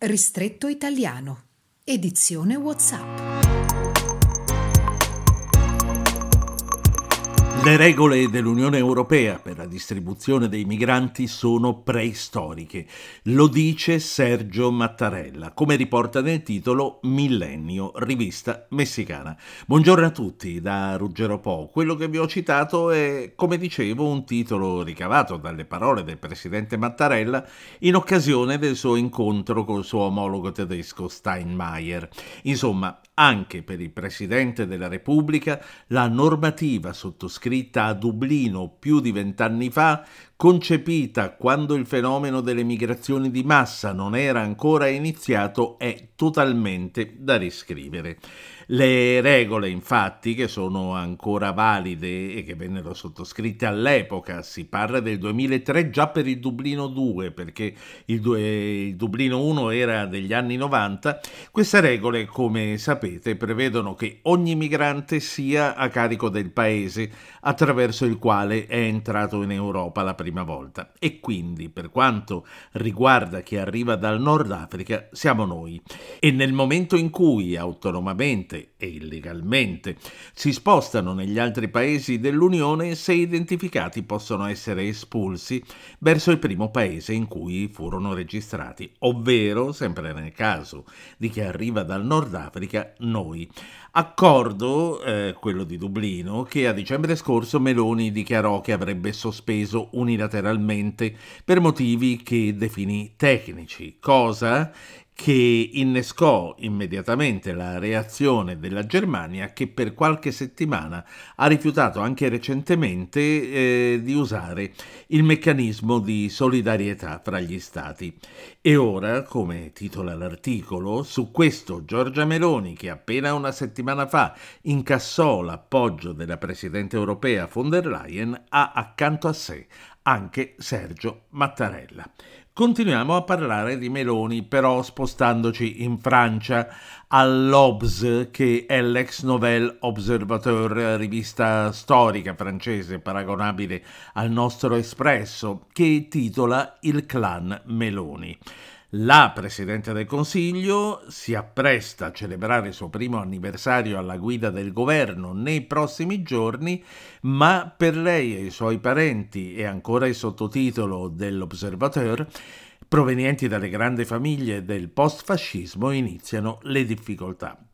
Ristretto italiano. Edizione WhatsApp. Le regole dell'Unione Europea per la distribuzione dei migranti sono preistoriche, lo dice Sergio Mattarella, come riporta nel titolo Millennio, rivista messicana. Buongiorno a tutti da Ruggero Po. Quello che vi ho citato è, come dicevo, un titolo ricavato dalle parole del presidente Mattarella in occasione del suo incontro col suo omologo tedesco Steinmeier. Insomma, anche per il Presidente della Repubblica la normativa sottoscritta a Dublino più di vent'anni fa, concepita quando il fenomeno delle migrazioni di massa non era ancora iniziato, è totalmente da riscrivere. Le regole, infatti, che sono ancora valide e che vennero sottoscritte all'epoca, si parla del 2003 già per il Dublino 2, perché il, due, il Dublino 1 era degli anni 90, queste regole, come sapete, prevedono che ogni migrante sia a carico del paese attraverso il quale è entrato in Europa la prima volta. E quindi, per quanto riguarda chi arriva dal Nord Africa, siamo noi. E nel momento in cui autonomamente e illegalmente si spostano negli altri paesi dell'Unione, se identificati possono essere espulsi verso il primo paese in cui furono registrati, ovvero, sempre nel caso di chi arriva dal Nord Africa, noi. Accordo, eh, quello di Dublino, che a dicembre scorso Meloni dichiarò che avrebbe sospeso unilateralmente per motivi che definì tecnici, cosa che innescò immediatamente la reazione della Germania che per qualche settimana ha rifiutato anche recentemente eh, di usare il meccanismo di solidarietà fra gli stati. E ora, come titola l'articolo, su questo Giorgia Meloni, che appena una settimana fa incassò l'appoggio della Presidente europea von der Leyen, ha accanto a sé anche Sergio Mattarella. Continuiamo a parlare di Meloni, però spostandoci in Francia all'Obs, che è l'ex Novel Observateur, rivista storica francese paragonabile al nostro Espresso, che titola Il clan Meloni. La Presidente del Consiglio si appresta a celebrare il suo primo anniversario alla guida del governo nei prossimi giorni, ma per lei e i suoi parenti e ancora il sottotitolo dell'Observateur provenienti dalle grandi famiglie del post-fascismo iniziano le difficoltà.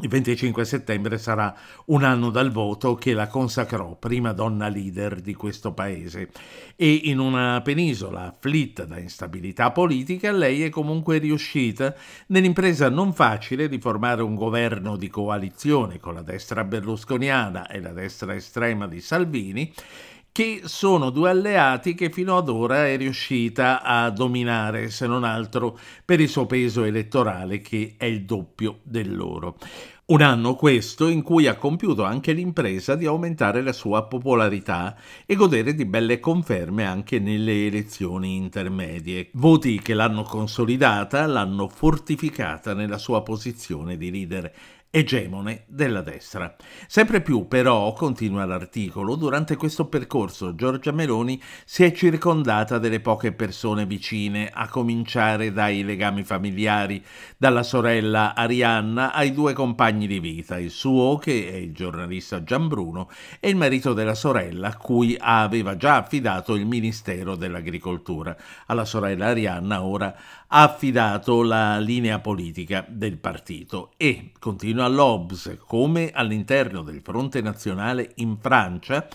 Il 25 settembre sarà un anno dal voto che la consacrò prima donna leader di questo paese. E in una penisola afflitta da instabilità politica lei è comunque riuscita nell'impresa non facile di formare un governo di coalizione con la destra berlusconiana e la destra estrema di Salvini che sono due alleati che fino ad ora è riuscita a dominare, se non altro per il suo peso elettorale che è il doppio del loro. Un anno questo in cui ha compiuto anche l'impresa di aumentare la sua popolarità e godere di belle conferme anche nelle elezioni intermedie, voti che l'hanno consolidata, l'hanno fortificata nella sua posizione di leader egemone della destra. Sempre più, però, continua l'articolo, durante questo percorso Giorgia Meloni si è circondata delle poche persone vicine, a cominciare dai legami familiari, dalla sorella Arianna ai due compagni di vita, il suo, che è il giornalista Gianbruno, e il marito della sorella, a cui aveva già affidato il Ministero dell'Agricoltura. Alla sorella Arianna ora ha affidato la linea politica del partito e, continua all'Obs, come all'interno del Fronte Nazionale in Francia,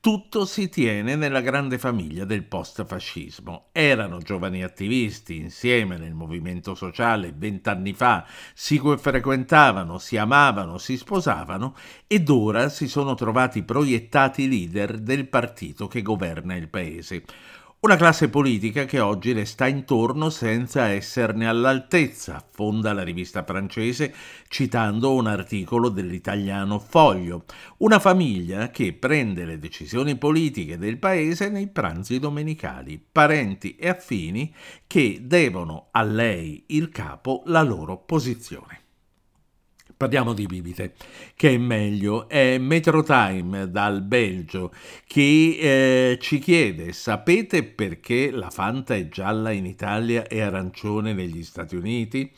tutto si tiene nella grande famiglia del post-fascismo. Erano giovani attivisti insieme nel movimento sociale vent'anni fa, si frequentavano, si amavano, si sposavano ed ora si sono trovati proiettati leader del partito che governa il paese Una classe politica che oggi le sta intorno senza esserne all'altezza, fonda la rivista francese citando un articolo dell'italiano Foglio. Una famiglia che prende le decisioni politiche del paese nei pranzi domenicali, parenti e affini che devono a lei, il capo, la loro posizione. Parliamo di bibite, che è meglio. È Metro Time dal Belgio che eh, ci chiede: sapete perché la Fanta è gialla in Italia e arancione negli Stati Uniti?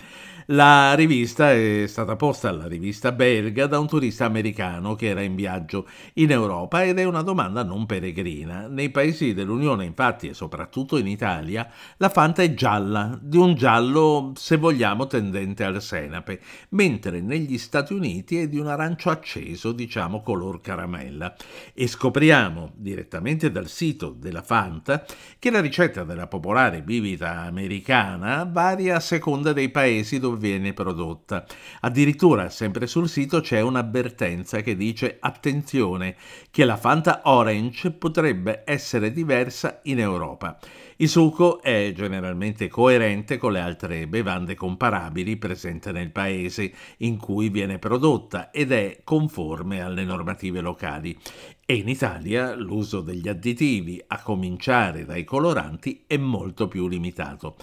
La rivista è stata posta alla rivista belga da un turista americano che era in viaggio in Europa ed è una domanda non peregrina. Nei paesi dell'Unione, infatti, e soprattutto in Italia, la Fanta è gialla, di un giallo, se vogliamo, tendente al senape, mentre negli Stati Uniti è di un arancio acceso, diciamo color caramella. E scopriamo direttamente dal sito della Fanta che la ricetta della popolare bibita americana varia a seconda dei paesi dove viene prodotta. Addirittura, sempre sul sito, c'è un'avvertenza che dice attenzione che la Fanta Orange potrebbe essere diversa in Europa. Il succo è generalmente coerente con le altre bevande comparabili presenti nel paese in cui viene prodotta ed è conforme alle normative locali. E in Italia l'uso degli additivi, a cominciare dai coloranti, è molto più limitato.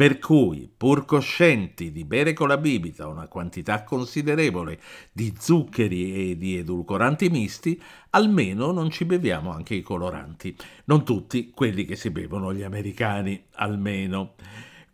Per cui, pur coscienti di bere con la bibita una quantità considerevole di zuccheri e di edulcoranti misti, almeno non ci beviamo anche i coloranti. Non tutti quelli che si bevono gli americani, almeno.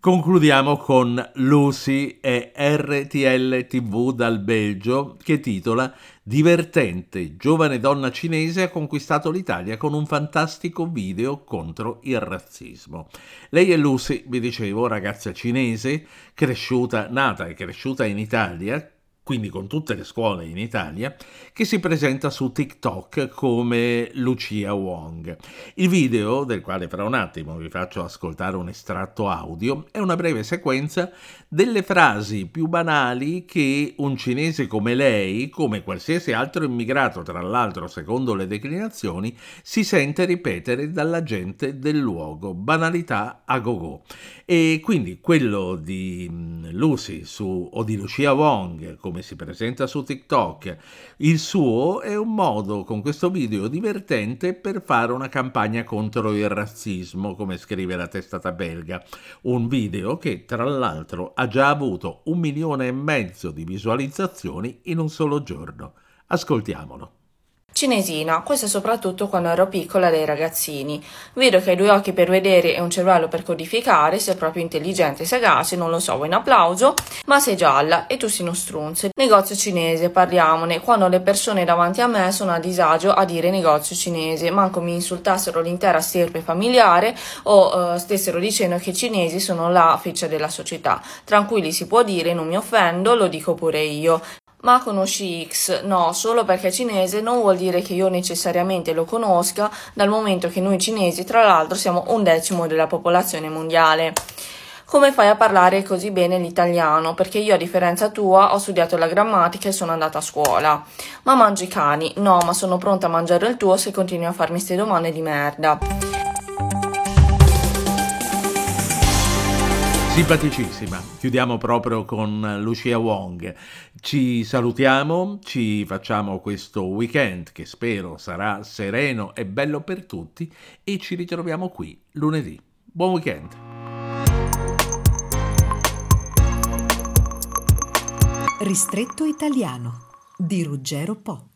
Concludiamo con Lucy e RTL TV dal Belgio che titola Divertente, giovane donna cinese ha conquistato l'Italia con un fantastico video contro il razzismo. Lei è Lucy, vi dicevo, ragazza cinese, cresciuta, nata e cresciuta in Italia, quindi con tutte le scuole in Italia, che si presenta su TikTok come Lucia Wong. Il video, del quale fra un attimo vi faccio ascoltare un estratto audio, è una breve sequenza delle frasi più banali che un cinese come lei, come qualsiasi altro immigrato, tra l'altro secondo le declinazioni, si sente ripetere dalla gente del luogo. Banalità a go-go. E quindi quello di mm, Lucy su, o di Lucia Wong, come si presenta su TikTok, il suo è un modo con questo video divertente per fare una campagna contro il razzismo, come scrive la testata belga. Un video che tra l'altro ha già avuto un milione e mezzo di visualizzazioni in un solo giorno. Ascoltiamolo. Cinesina, questo soprattutto quando ero piccola dei ragazzini. Vedo che hai due occhi per vedere e un cervello per codificare, sei proprio intelligente e sagace, non lo so, vuoi un applauso? Ma sei gialla e tu sei uno strunzo. Negozio cinese, parliamone. Quando le persone davanti a me sono a disagio a dire negozio cinese, manco mi insultassero l'intera stirpe familiare o uh, stessero dicendo che i cinesi sono la feccia della società. Tranquilli si può dire, non mi offendo, lo dico pure io. Ma conosci X? No, solo perché è cinese non vuol dire che io necessariamente lo conosca, dal momento che noi cinesi, tra l'altro, siamo un decimo della popolazione mondiale. Come fai a parlare così bene l'italiano? Perché io, a differenza tua, ho studiato la grammatica e sono andata a scuola. Ma mangi cani? No, ma sono pronta a mangiare il tuo se continui a farmi queste domande di merda. Simpaticissima, chiudiamo proprio con Lucia Wong. Ci salutiamo, ci facciamo questo weekend che spero sarà sereno e bello per tutti e ci ritroviamo qui lunedì. Buon weekend! Ristretto italiano di Ruggero Po.